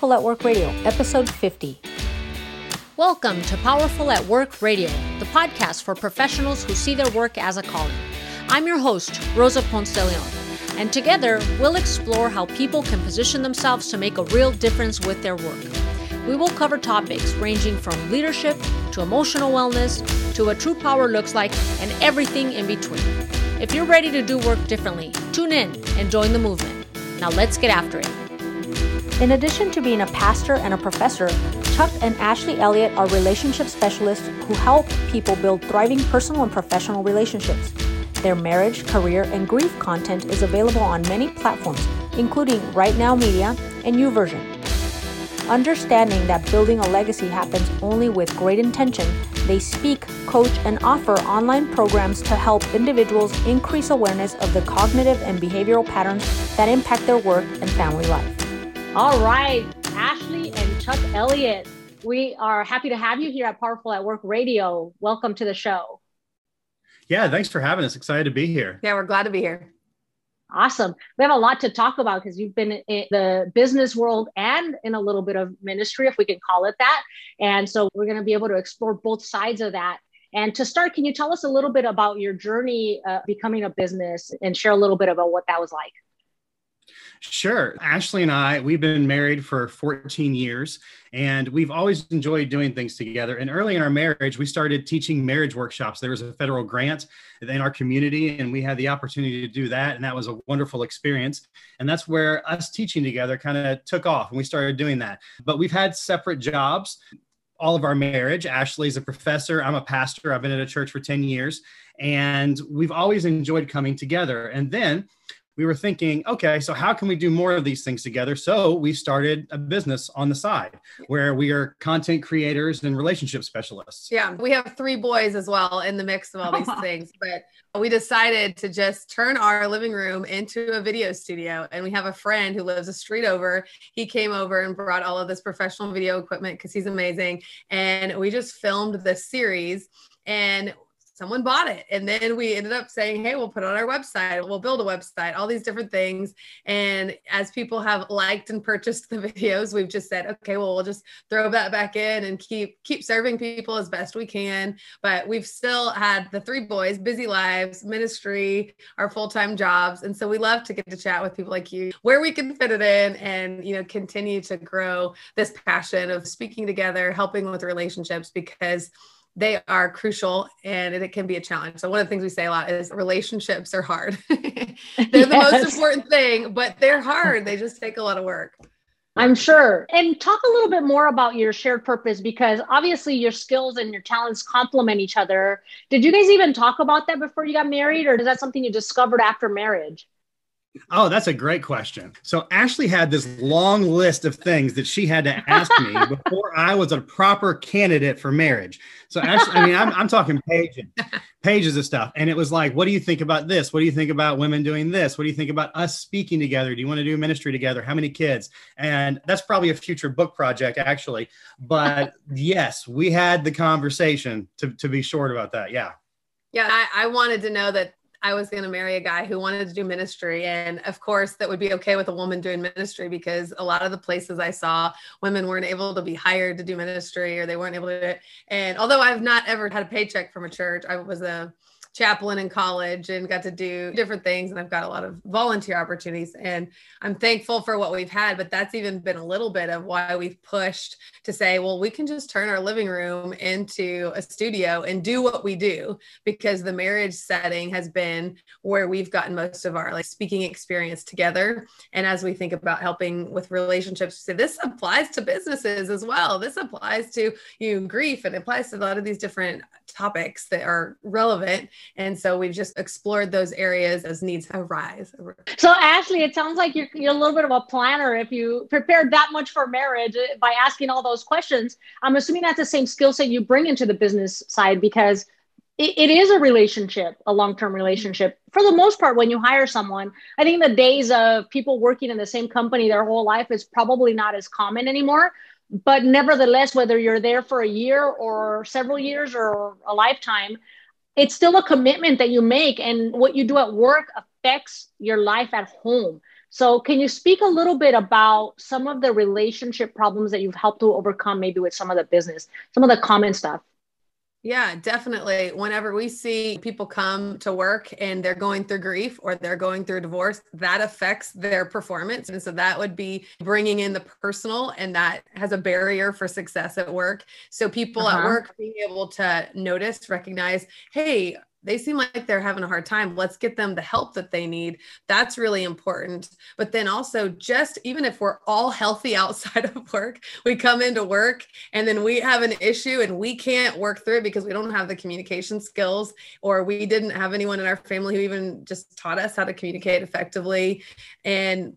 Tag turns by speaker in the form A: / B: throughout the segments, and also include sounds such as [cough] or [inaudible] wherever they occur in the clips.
A: Powerful at Work Radio, episode 50.
B: Welcome to Powerful at Work Radio, the podcast for professionals who see their work as a calling. I'm your host, Rosa Ponce de Leon, and together we'll explore how people can position themselves to make a real difference with their work. We will cover topics ranging from leadership to emotional wellness to what true power looks like and everything in between. If you're ready to do work differently, tune in and join the movement. Now let's get after it.
A: In addition to being a pastor and a professor, Chuck and Ashley Elliott are relationship specialists who help people build thriving personal and professional relationships. Their marriage, career, and grief content is available on many platforms, including RightNow Media and YouVersion. Understanding that building a legacy happens only with great intention, they speak, coach, and offer online programs to help individuals increase awareness of the cognitive and behavioral patterns that impact their work and family life.
B: All right, Ashley and Chuck Elliott, we are happy to have you here at Powerful at Work Radio. Welcome to the show.
C: Yeah, thanks for having us. Excited to be here.
D: Yeah, we're glad to be here.
B: Awesome. We have a lot to talk about because you've been in the business world and in a little bit of ministry, if we can call it that. And so we're going to be able to explore both sides of that. And to start, can you tell us a little bit about your journey uh, becoming a business and share a little bit about what that was like?
C: Sure. Ashley and I, we've been married for 14 years and we've always enjoyed doing things together. And early in our marriage, we started teaching marriage workshops. There was a federal grant in our community and we had the opportunity to do that. And that was a wonderful experience. And that's where us teaching together kind of took off and we started doing that. But we've had separate jobs all of our marriage. Ashley's a professor. I'm a pastor. I've been at a church for 10 years. And we've always enjoyed coming together. And then we were thinking, okay, so how can we do more of these things together? So we started a business on the side where we are content creators and relationship specialists.
D: Yeah, we have three boys as well in the mix of all these [laughs] things, but we decided to just turn our living room into a video studio. And we have a friend who lives a street over. He came over and brought all of this professional video equipment because he's amazing. And we just filmed this series. And someone bought it. And then we ended up saying hey we'll put it on our website. We'll build a website all these different things. And as people have liked and purchased the [laughs] videos we've just said okay well we'll just throw that back in and keep keep serving people as best we can. But we've still had the three boys busy lives ministry our full-time jobs. And so we love to get to chat with people like you where we can fit it in and you know continue to grow this passion of speaking together helping with relationships because they are crucial and it can be a challenge. So one of the things we say a lot is relationships are hard. [laughs] they're yes. the most important thing, but they're hard. They just take a lot of work.
B: I'm sure. And talk a little bit more about your shared purpose because obviously your skills and your talents complement each other. Did you guys even talk about that before you got married or is that something you discovered after marriage?
C: Oh, that's a great question. So Ashley had this long list of things that she had to ask me [laughs] before I was a proper candidate for marriage. So Ashley, I mean, I'm, I'm talking pages, pages of stuff. And it was like, what do you think about this? What do you think about women doing this? What do you think about us speaking together? Do you want to do ministry together? How many kids? And that's probably a future book project, actually. But yes, we had the conversation to, to be short about that. Yeah.
D: Yeah, I, I wanted to know that I was going to marry a guy who wanted to do ministry. And of course, that would be okay with a woman doing ministry because a lot of the places I saw, women weren't able to be hired to do ministry or they weren't able to. And although I've not ever had a paycheck from a church, I was a chaplain in college and got to do different things. And I've got a lot of volunteer opportunities. And I'm thankful for what we've had, but that's even been a little bit of why we've pushed to say, well, we can just turn our living room into a studio and do what we do because the marriage setting has been where we've gotten most of our like speaking experience together. And as we think about helping with relationships, so this applies to businesses as well. This applies to you know, grief and applies to a lot of these different topics that are relevant and so we've just explored those areas as needs arise.
B: So, Ashley, it sounds like you're, you're a little bit of a planner if you prepared that much for marriage uh, by asking all those questions. I'm assuming that's the same skill set you bring into the business side because it, it is a relationship, a long term relationship. For the most part, when you hire someone, I think the days of people working in the same company their whole life is probably not as common anymore but nevertheless whether you're there for a year or several years or a lifetime it's still a commitment that you make and what you do at work affects your life at home So, can you speak a little bit about some of the relationship problems that you've helped to overcome, maybe with some of the business, some of the common stuff?
D: Yeah, definitely. Whenever we see people come to work and they're going through grief or they're going through divorce, that affects their performance. And so that would be bringing in the personal, and that has a barrier for success at work. So people uh-huh. at work being able to notice, recognize, hey, they seem like they're having a hard time. Let's get them the help that they need. That's really important. But then also, just even if we're all healthy [laughs] outside of work, we come into work and then we have an issue and we can't work through it because we don't have the communication skills or we didn't have anyone in our family who even just taught us how to communicate effectively. And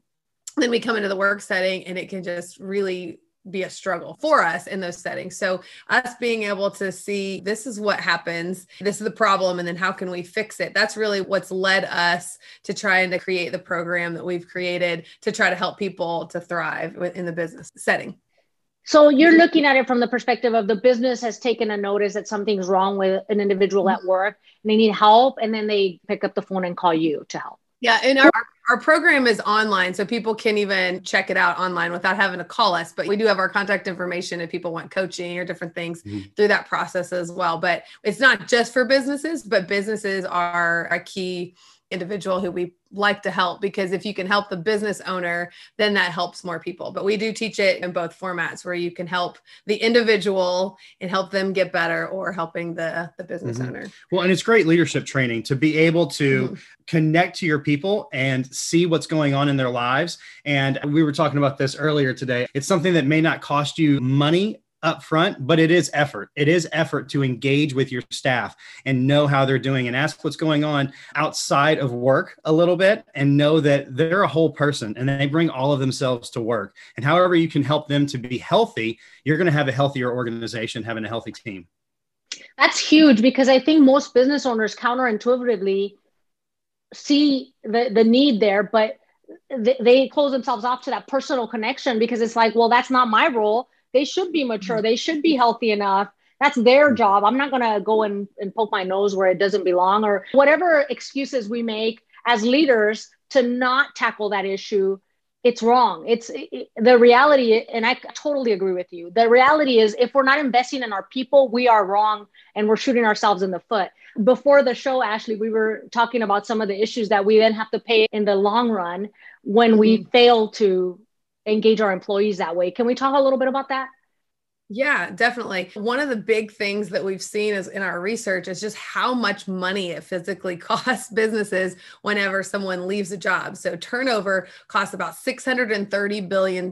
D: then we come into the work setting and it can just really be a struggle for us in those settings. So, us being able to see this is what happens, this is the problem, and then how can we fix it? That's really what's led us to trying to create the program that we've created to try to help people to thrive in the business setting.
B: So, you're looking at it from the perspective of the business has taken a notice that something's wrong with an individual at work and they need help, and then they pick up the phone and call you to help.
D: Yeah, and our, our program is online, so people can even check it out online without having to call us. But we do have our contact information if people want coaching or different things mm-hmm. through that process as well. But it's not just for businesses, but businesses are a key individual who we like to help because if you can help the business owner, then that helps more people. But we do teach it in both formats where you can help the individual and help them get better or helping the, the business mm-hmm. owner.
C: Well, and it's great leadership training to be able to mm-hmm. connect to your people and see what's going on in their lives. And we were talking about this earlier today. It's something that may not cost you money up front, but it is effort. It is effort to engage with your staff and know how they're doing and ask what's going on outside of work a little bit and know that they're a whole person and they bring all of themselves to work. And however you can help them to be healthy, you're going to have a healthier organization having a healthy team.
B: That's huge because I think most business owners counterintuitively see the, the need there, but they, they close themselves off to that personal connection because it's like, well, that's not my role they should be mature. They should be healthy enough. That's their job. I'm not going to go and, and poke my nose where it doesn't belong or whatever excuses we make as leaders to not tackle that issue. It's wrong. It's it, the reality, and I totally agree with you. The reality is, if we're not investing in our people, we are wrong and we're shooting ourselves in the foot. Before the show, Ashley, we were talking about some of the issues that we then have to pay in the long run when we mm-hmm. fail to engage our employees that way. Can we talk a little bit about that?
D: Yeah, definitely. One of the big things that we've seen is in our research is just how much money it physically [laughs] costs businesses whenever someone leaves a job. So turnover costs about $630 billion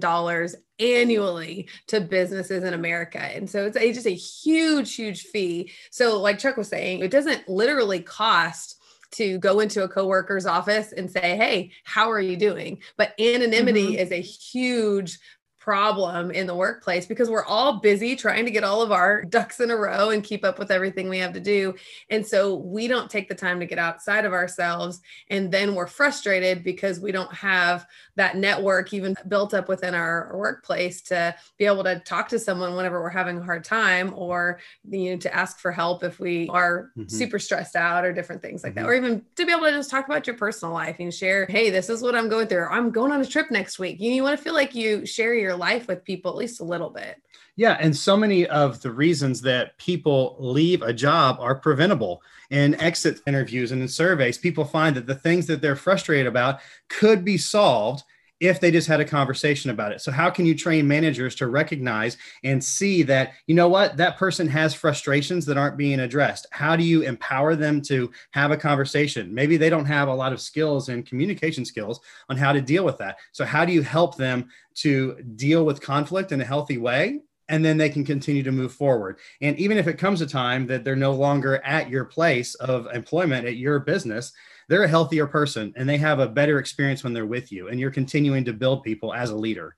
D: annually to businesses in America. And so it's, it's just a huge, huge fee. So like Chuck was saying, it doesn't literally cost to go into a coworker's office and say, Hey, how are you doing? But anonymity mm-hmm. is a huge problem in the workplace because we're all busy trying to get all of our ducks in a row and keep up with everything we have to do. And so we don't take the time to get outside of ourselves. And then we're frustrated because we don't have that network even built up within our workplace to be able to talk to someone whenever we're having a hard time or you know to ask for help if we are mm-hmm. super stressed out or different things like mm-hmm. that or even to be able to just talk about your personal life and share hey this is what i'm going through i'm going on a trip next week you, you want to feel like you share your life with people at least a little bit
C: yeah, and so many of the reasons that people leave a job are preventable. In exit interviews and in surveys, people find that the things that they're frustrated about could be solved if they just had a conversation about it. So how can you train managers to recognize and see that you know what that person has frustrations that aren't being addressed? How do you empower them to have a conversation? Maybe they don't have a lot of skills and communication skills on how to deal with that. So how do you help them to deal with conflict in a healthy way and then they can continue to move forward. And even if it comes a time that they're no longer at your place of employment at your business, they're a healthier person and they have a better experience when they're with you and you're continuing to build people as a leader.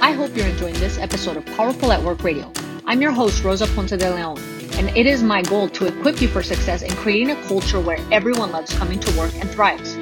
B: I hope you're enjoying this episode of Powerful at Work Radio. I'm your host, Rosa Ponce de Leon, and it is my goal to equip you for success in creating a culture where everyone loves coming to work and thrives.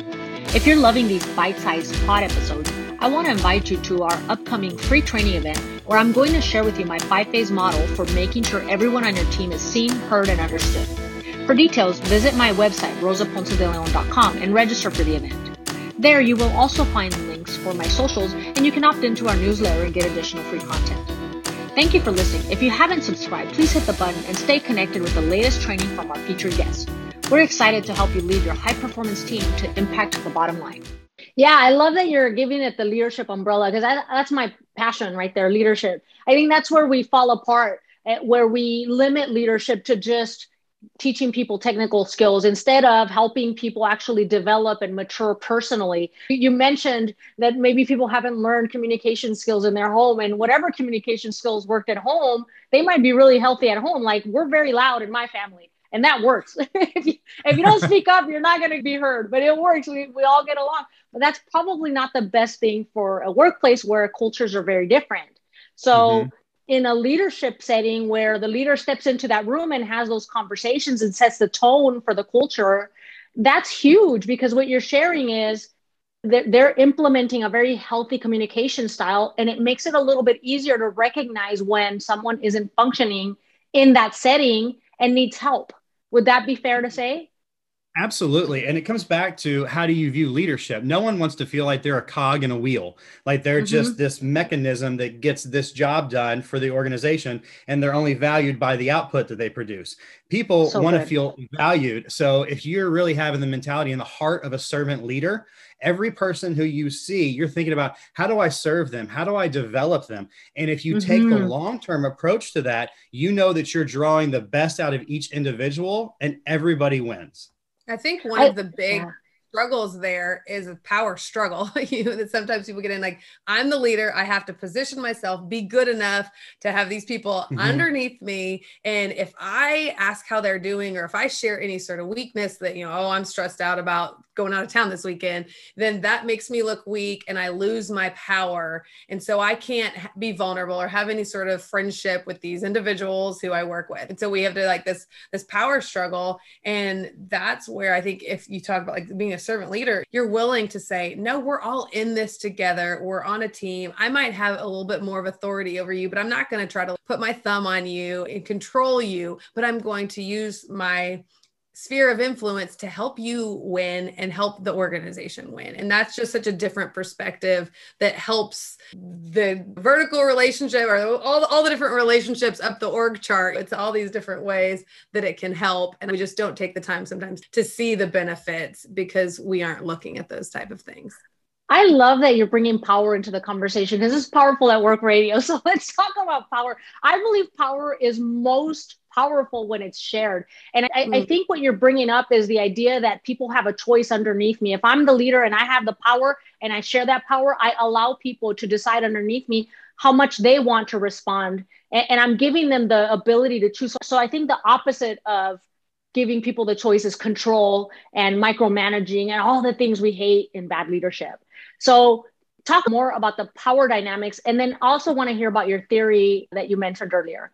B: If you're loving these bite sized pod episodes, I want to invite you to our upcoming free training event where I'm going to share with you my five phase model for making sure everyone on your team is seen, heard, and understood. For details, visit my website, rosaponcedeleon.com, and register for the event. There, you will also find links for my socials, and you can opt into our newsletter and get additional free content. Thank you for listening. If you haven't subscribed, please hit the button and stay connected with the latest training from our featured guests. We're excited to help you lead your high performance team to impact the bottom line. Yeah, I love that you're giving it the leadership umbrella because that's my passion right there leadership. I think that's where we fall apart, eh, where we limit leadership to just teaching people technical skills instead of helping people actually develop and mature personally. You mentioned that maybe people haven't learned communication skills in their home, and whatever communication skills worked at home, they might be really healthy at home. Like we're very loud in my family. And that works. [laughs] if, you, if you don't speak up, you're not going to be heard, but it works. We, we all get along. But that's probably not the best thing for a workplace where cultures are very different. So, mm-hmm in a leadership setting where the leader steps into that room and has those conversations and sets the tone for the culture, that's huge because what you're sharing is that they're implementing a very healthy communication style and it makes it a little bit easier to recognize when someone isn't functioning in that setting and needs help. Would that be fair to say?
C: Absolutely. And it comes back to how do you view leadership? No one wants to feel like they're a cog in a wheel, like they're mm-hmm. just this mechanism that gets this job done for the organization and they're only valued by the output that they produce. People so want to feel valued. So if you're really having the mentality in the heart of a servant leader, every person who you see, you're thinking about how do I serve them? How do I develop them? And if you mm-hmm. take the mm-hmm. long term approach to that, you know that you're drawing the best out of each individual and everybody wins.
D: I think one I, of the big yeah. Struggles there is a power struggle. [laughs] you know, that sometimes people get in like, I'm the leader. I have to position myself, be good enough to have these people mm-hmm. underneath me. And if I ask how they're doing, or if I share any sort of weakness that, you know, oh, I'm stressed out about going out of town this weekend, then that makes me look weak and I lose my power. And so I can't be vulnerable or have any sort of friendship with these individuals who I work with. And so we have to like this this power struggle and that's where I think if you talk about like being a servant leader, you're willing to say, "No, we're all in this together. We're on a team. I might have a little bit more of authority over you, but I'm not going to try to put my thumb on you and control you, but I'm going to use my sphere of influence to help you win and help the organization win. And that's just such a different perspective that helps the vertical relationship or all, all the different relationships up the org chart. It's all these different ways that it can help. And we just don't take the time sometimes to see the benefits because we aren't looking at those type of things.
B: I love that you're bringing power into the conversation because it's powerful at work radio. [laughs] So let's talk about power. I believe power is most powerful when it's shared. And I, mm. I, think what you're bringing up is the idea that people have a choice underneath me. If I'm the leader and I have the power and I share that power, I allow people to decide underneath me how much they want to respond. And, and I'm giving them the ability to choose. So I think the opposite of giving people the choice is control and micromanaging and all the things we hate in bad leadership. So talk more about the power dynamics and then also want to hear about your theory that you mentioned earlier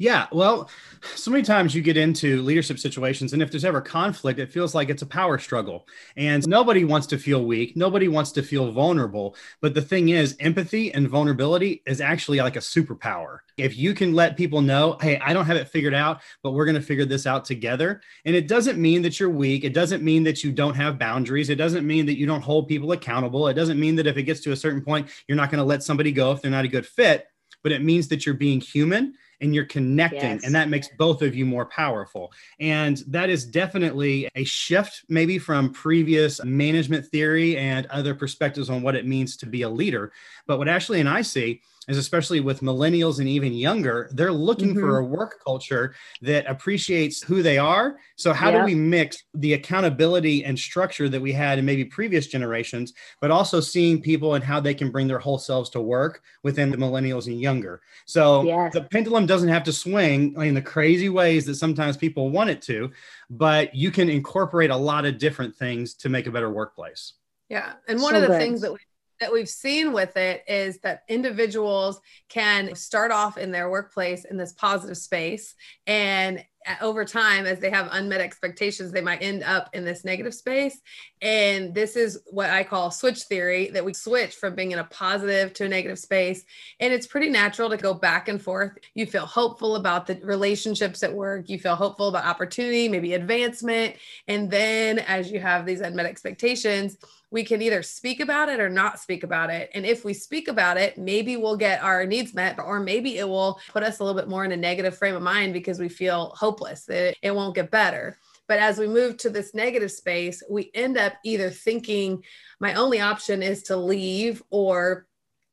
C: yeah, well, so many times you get into leadership situations, and if there's ever conflict, it feels like it's a power struggle. And nobody wants to feel weak, nobody wants to feel vulnerable. But the thing is, empathy and vulnerability is actually like a superpower. If you can let people know, hey, I don't have it figured out, but we're going to figure this out together. And it doesn't mean that you're weak. It doesn't mean that you don't have boundaries. It doesn't mean that you don't hold people accountable. It doesn't mean that if it gets to a certain point, you're not going to let somebody go if they're not a good fit. But it means that you're being human and you're connecting yes. and that makes both of you more powerful and that is definitely a shift maybe from previous management theory and other perspectives on what it means to be a leader but what ashley and i see is especially with millennials and even younger, they're looking mm-hmm. for a work culture that appreciates who they are. So, how yeah. do we mix the accountability and structure that we had in maybe previous generations, but also seeing people and how they can bring their whole selves to work within the millennials and younger? So, yes. the pendulum doesn't have to swing in the crazy ways that sometimes people want it to, but you can incorporate a lot of different things to make a better workplace.
D: Yeah. And one so of the good. things that we that we've seen with it is that individuals can start off in their workplace in this positive space and over time as they have unmet expectations they might end up in this negative space. And this is what i call switch theory that we switch from being in a positive to a negative space. And it's pretty natural to go back and forth. You feel hopeful about the relationships at work. You feel hopeful about opportunity maybe advancement. And then as you have these unmet expectations we can either speak about it or not speak about it. And if we speak about it, maybe we'll get our needs met, or maybe it will put us a little bit more in a negative frame of mind because we feel hopeless, that it won't get better. But as we move to this negative space, we end up either thinking my only option is to leave or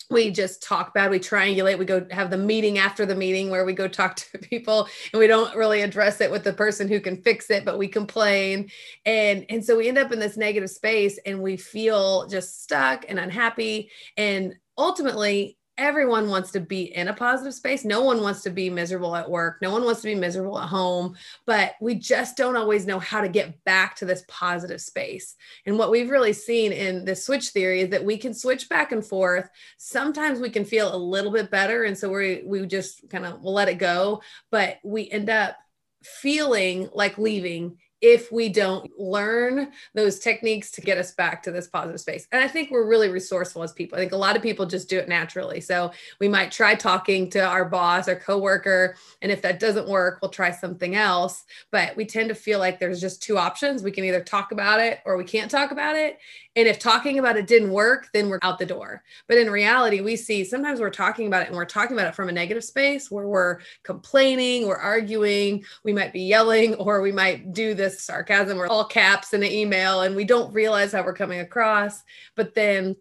D: we just talk bad we triangulate we go have the meeting after the meeting where we go talk to [laughs] people and we don't really address it with the person who can fix it but we complain. And and so we end up in this negative space and we feel just stuck and unhappy. And ultimately everyone wants to be in a positive space. No one wants to be miserable at work. No one wants to be miserable at home, but we just don't always know how to get back to this positive space. And what we've really seen in the switch theory is that we can switch back and forth. Sometimes we can feel a little bit better. And so we, we just kind of will let it go, but we end up feeling like leaving if we don't learn those techniques to get us back to this positive space. And I think we're really resourceful as people. I think a lot of people just do it naturally. So we might try talking to our boss or coworker. And if that doesn't work, we'll try something else. But we tend to feel like there's just two options. We can either talk about it or we can't talk about it. And if talking about it didn't work, then we're out the door. But in reality, we see sometimes we're talking about it and we're talking about it from a negative space where we're complaining, we're arguing, we might be yelling, or we might do this sarcasm or all caps in the email and we don't realize how we're coming across. But then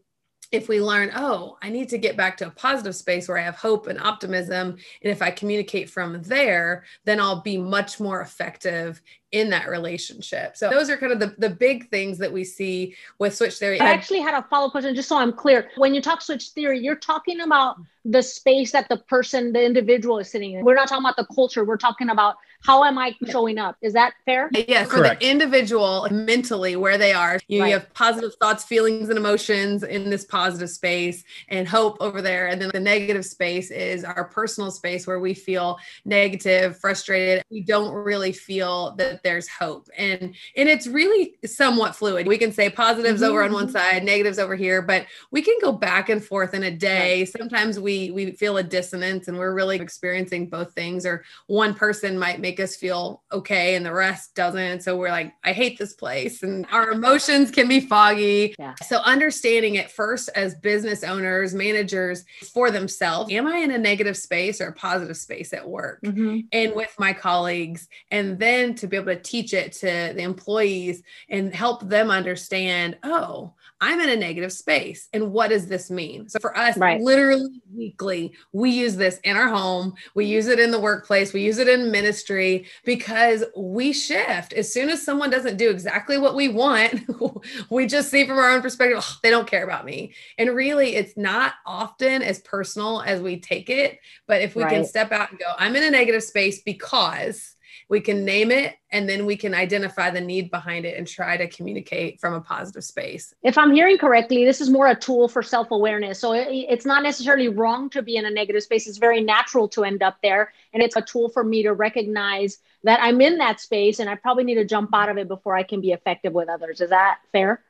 D: if we learn, oh, I need to get back to a positive space where I have hope and optimism. And if I communicate from there, then I'll be much more effective in that relationship. So those are kind of the, the big things that we see with switch theory.
B: I actually had a follow-up question just so I'm clear. When you talk switch theory, you're talking about the space that the person, the individual is sitting in. We're not talking about the culture. We're talking about how am I showing up? Is that fair?
D: Yes, for the individual mentally where they are. You, right. you, have positive thoughts, feelings, and emotions in this positive space and hope over there. And then the negative space is our personal space where we feel negative, frustrated. We don't really feel that there's hope. And and it's really somewhat fluid. We can say positives mm-hmm. over on one mm-hmm. side, negatives over here, but we can go back and forth in a day. Right. Sometimes we we feel a dissonance and we're really experiencing both things or one person might make us feel okay and the rest doesn't. So we're like, I hate this place. And our emotions can be foggy. Yeah. So understanding it first as business owners, managers for themselves. Am I in a negative space or a positive space at work mm-hmm. and with my colleagues? And then to be able to teach it to the employees and help them understand, oh, I'm in a negative space. And what does this mean? So for us, right. literally weekly, we use this in our home, we use it in the workplace, we use it in ministry because we shift. As soon as someone doesn't do exactly what we want, [laughs] we just see from our own perspective, oh, they don't care about me. And really, it's not often as personal as we take it. But if we right. can step out and go, I'm in a negative space because we can name it and then we can identify the need behind it and try to communicate from a positive space.
B: If I'm hearing correctly, this is more a tool for self awareness. So it, it's not necessarily wrong to be in a negative space, it's very natural to end up there. And it's a tool for me to recognize that I'm in that space and I probably need to jump out of it before I can be effective with others. Is that fair?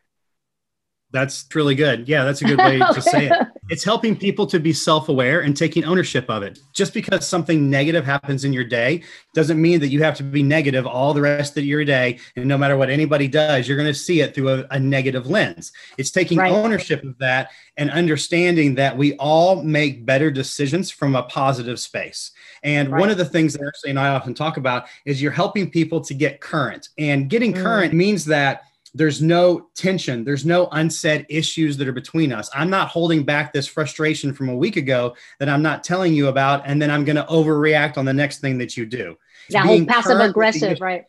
C: That's really good. Yeah, that's a good way to say it. [laughs] It's helping people to be self aware and taking ownership of it. Just because something negative happens in your day doesn't mean that you have to be negative all the rest of your day. And no matter what anybody does, you're going to see it through a, a negative lens. It's taking right. ownership of that and understanding that we all make better decisions from a positive space. And right. one of the things that Ashley and I often talk about is you're helping people to get current. And getting mm. current means that there's no tension there's no unsaid issues that are between us i'm not holding back this frustration from a week ago that i'm not telling you about and then i'm going to overreact on the next thing that you do
B: yeah whole passive aggressive right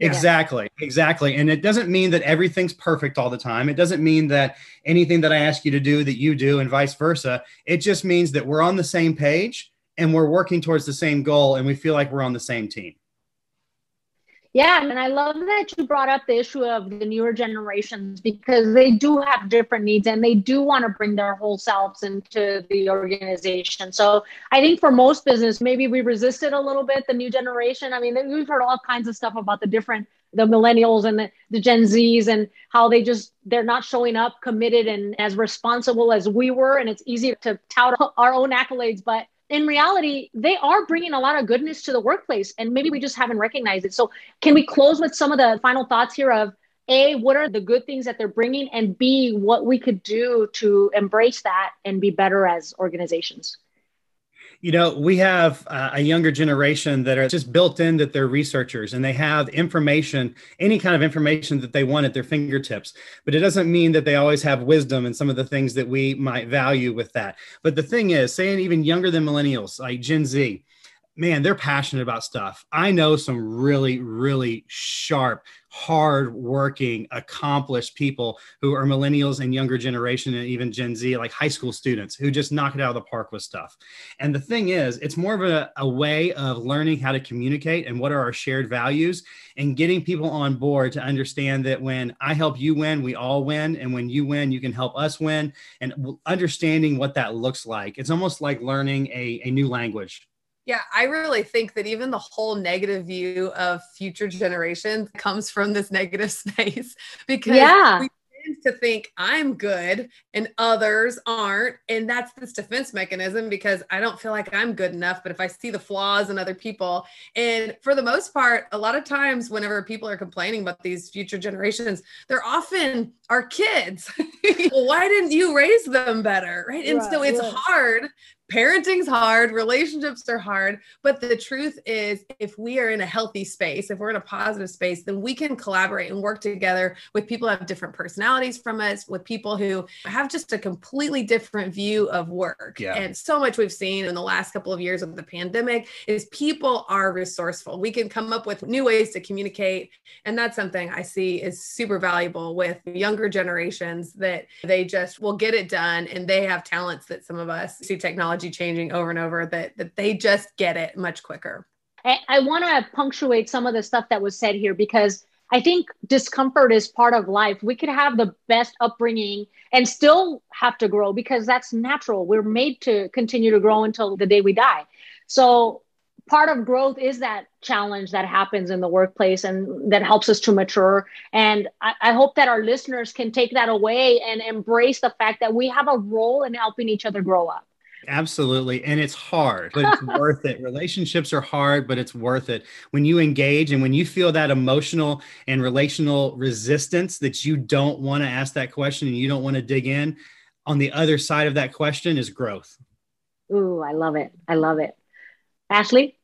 C: Exactly, yeah. exactly. And it doesn't mean that everything's perfect all the time. It doesn't mean that anything that I ask you to do that you do and vice versa. It just means that we're on the same page and we're working towards the same goal and we feel like we're on the same team.
B: Yeah, and I love that you brought up the issue of the newer generations because they do have different needs and they do want to bring their whole selves into the organization. So I think for most business, maybe we resisted a little bit the new generation. I mean, we've heard all kinds of stuff about the different the millennials and the, the gen z's and how they just they're not showing up committed and as responsible as we were and it's easy to tout our own accolades but in reality, they are bringing a lot of goodness to the workplace, and maybe we just haven't recognized it. So, can we close with some of the final thoughts here of a what are the good things that they're bringing and b what we could do to embrace that and be better as organizations
C: you know, we have uh, a younger generation that are just built in that they're researchers and they have information, any kind of information that they want at their fingertips. But it doesn't mean that they always have wisdom and some of the things that we might value with that. But the thing is, saying even younger than millennials, like Gen Z, man, they're passionate about stuff. I know some really, really sharp, hard working, accomplished people who are millennials and younger generation and even Gen Z, like high school students who just knock it out of the park with stuff. And the thing is, it's more of a, a way of learning how to communicate and what are our shared values and getting people on board to understand that when I help you win, we all win. And when you win, you can help us win. And understanding what that looks like. It's almost like learning a, a new language
D: yeah, I really think that even the whole negative view of future generations comes from this negative [laughs] space because yeah. we tend to think I'm good and others aren't. And that's this defense mechanism because I don't feel like I'm good enough. But if I see the flaws in other people, and for the most part, a lot of times whenever people are complaining about these future generations, they're often our kids. [laughs] well, why didn't you raise them better? Right. And right, so it's hard parenting's hard, relationships are hard, but the truth is if we are in a healthy space, if we're in a positive space, then we can collaborate and work together with people who have different personalities from us, with people who have just a completely different view of work. Yeah. And so much we've seen in the last couple of years of the pandemic is people are resourceful. We can come up with new ways to communicate, and that's something I see is super valuable with younger generations that they just will get it done and they have talents that some of us see technology technology changing over and over that that they just get it much quicker.
B: I, I want to punctuate some of the stuff that was said here because I think discomfort is part of life. We could have the best upbringing and still have to grow because that's natural. We're made to continue to grow until the day we die. So part of growth is that challenge that happens in the workplace and that helps us to mature. And I, I, hope that our listeners can take that away and embrace the fact that we have a role in helping each other grow up.
C: Absolutely. And it's hard, but it's [laughs] worth it. Relationships are hard, but it's worth it. When you engage and when you feel that emotional and relational resistance that you don't want to ask that question and you don't want to dig in, on the other side of that question is growth.
B: Ooh, I love it. I love it. Ashley?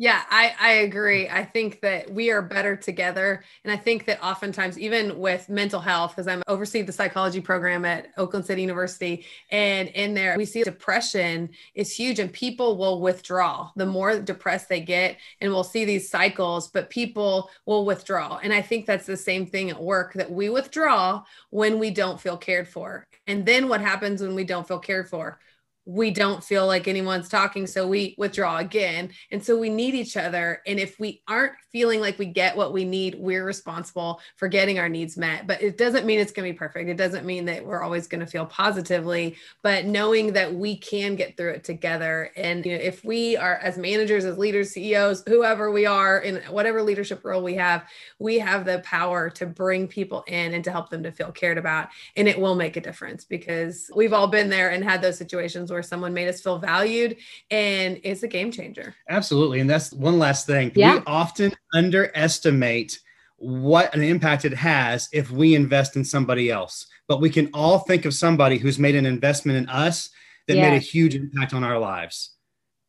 D: Yeah, I, I agree. I think that we are better together. And I think that oftentimes, even with mental health, because I'm oversee the psychology program at Oakland City University, and in there we see depression is huge and people will withdraw the more depressed they get, and we'll see these cycles, but people will withdraw. And I think that's the same thing at work that we withdraw when we don't feel cared for. And then what happens when we don't feel cared for? We don't feel like anyone's talking so we withdraw again. And so we need each other and if we aren't feeling like we get what we need we're responsible for getting our needs met. But it doesn't mean it's going to be perfect. It doesn't mean that we're always going to feel positively but knowing that we can get through it together and you know if we are as managers as leaders CEOs whoever we are in whatever leadership role we have we have the power to bring people in and to help them to feel cared about and it will make a difference because we've all been there and had those situations where where someone made us feel valued and it's a game changer.
C: Absolutely. And that's one last thing. Yeah. We often underestimate what an impact it has if we invest in somebody else. But we can all think of somebody who's made an investment in us that made a huge impact on our lives.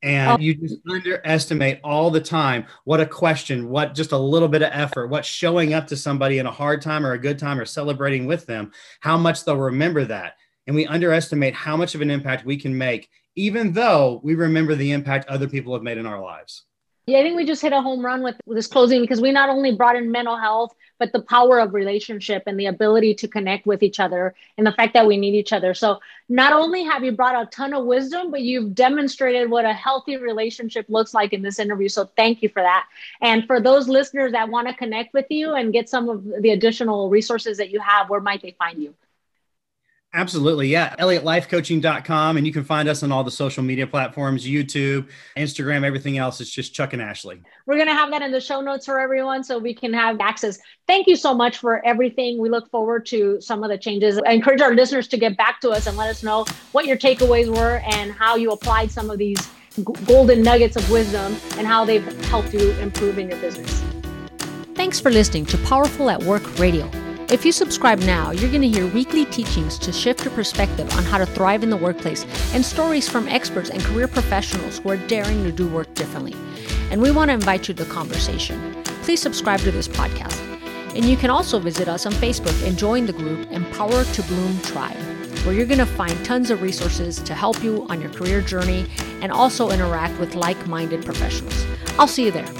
C: And oh. you just underestimate all the time what a question, what just a little bit of effort, what showing up to somebody in a hard time or a good time or celebrating with them, how much they'll remember that and we underestimate how much of an impact we can make, even though we remember the impact other people have made in our lives.
B: Yeah, I think we just hit a home run with this closing because we not only brought in mental health, but the power of relationship and the ability to connect with each other and the fact that we need each other. So not only have you brought a ton of wisdom, but you've demonstrated what a healthy relationship looks like in this interview. So thank you for that. And for those listeners that want to connect with you and get some of the additional resources that you have, where might they find you?
C: Absolutely. Yeah. ElliottLifeCoaching.com. And you can find us on all the social media platforms YouTube, Instagram, everything else. It's just Chuck and Ashley.
B: We're going to have that in the show notes for everyone so we can have access. Thank you so much for everything. We look forward to some of the changes. I encourage our listeners to get back to us and let us know what your takeaways were and how you applied some of these golden nuggets of wisdom and how they've helped you improve in your business.
E: Thanks for listening to Powerful at Work Radio. If you subscribe now, you're going to hear weekly teachings to shift your perspective on how to thrive in the workplace and stories from experts and career professionals who are daring to do work differently. And we want to invite you to the conversation. Please subscribe to this podcast. And you can also visit us on Facebook and join the group Empower to Bloom Tribe, where you're going to find tons of resources to help you on your career journey and also interact with like minded professionals. I'll see you there.